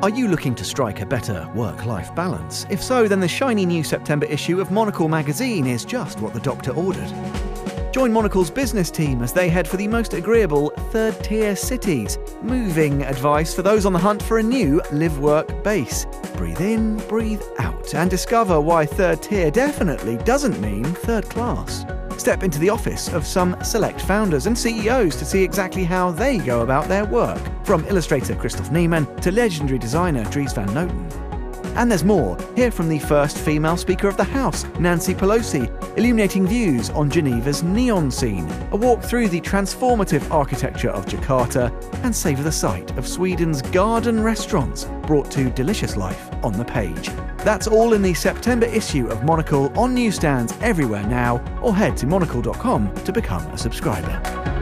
Are you looking to strike a better work life balance? If so, then the shiny new September issue of Monocle magazine is just what the doctor ordered. Join Monocle's business team as they head for the most agreeable third tier cities. Moving advice for those on the hunt for a new live work base. Breathe in, breathe out, and discover why third tier definitely doesn't mean third class. Step into the office of some select founders and CEOs to see exactly how they go about their work, from illustrator Christoph Niemann to legendary designer Dries Van Noten. And there's more. Hear from the first female Speaker of the House, Nancy Pelosi, illuminating views on Geneva's neon scene, a walk through the transformative architecture of Jakarta, and savour the sight of Sweden's garden restaurants brought to delicious life on the page. That's all in the September issue of Monocle on newsstands everywhere now, or head to monocle.com to become a subscriber.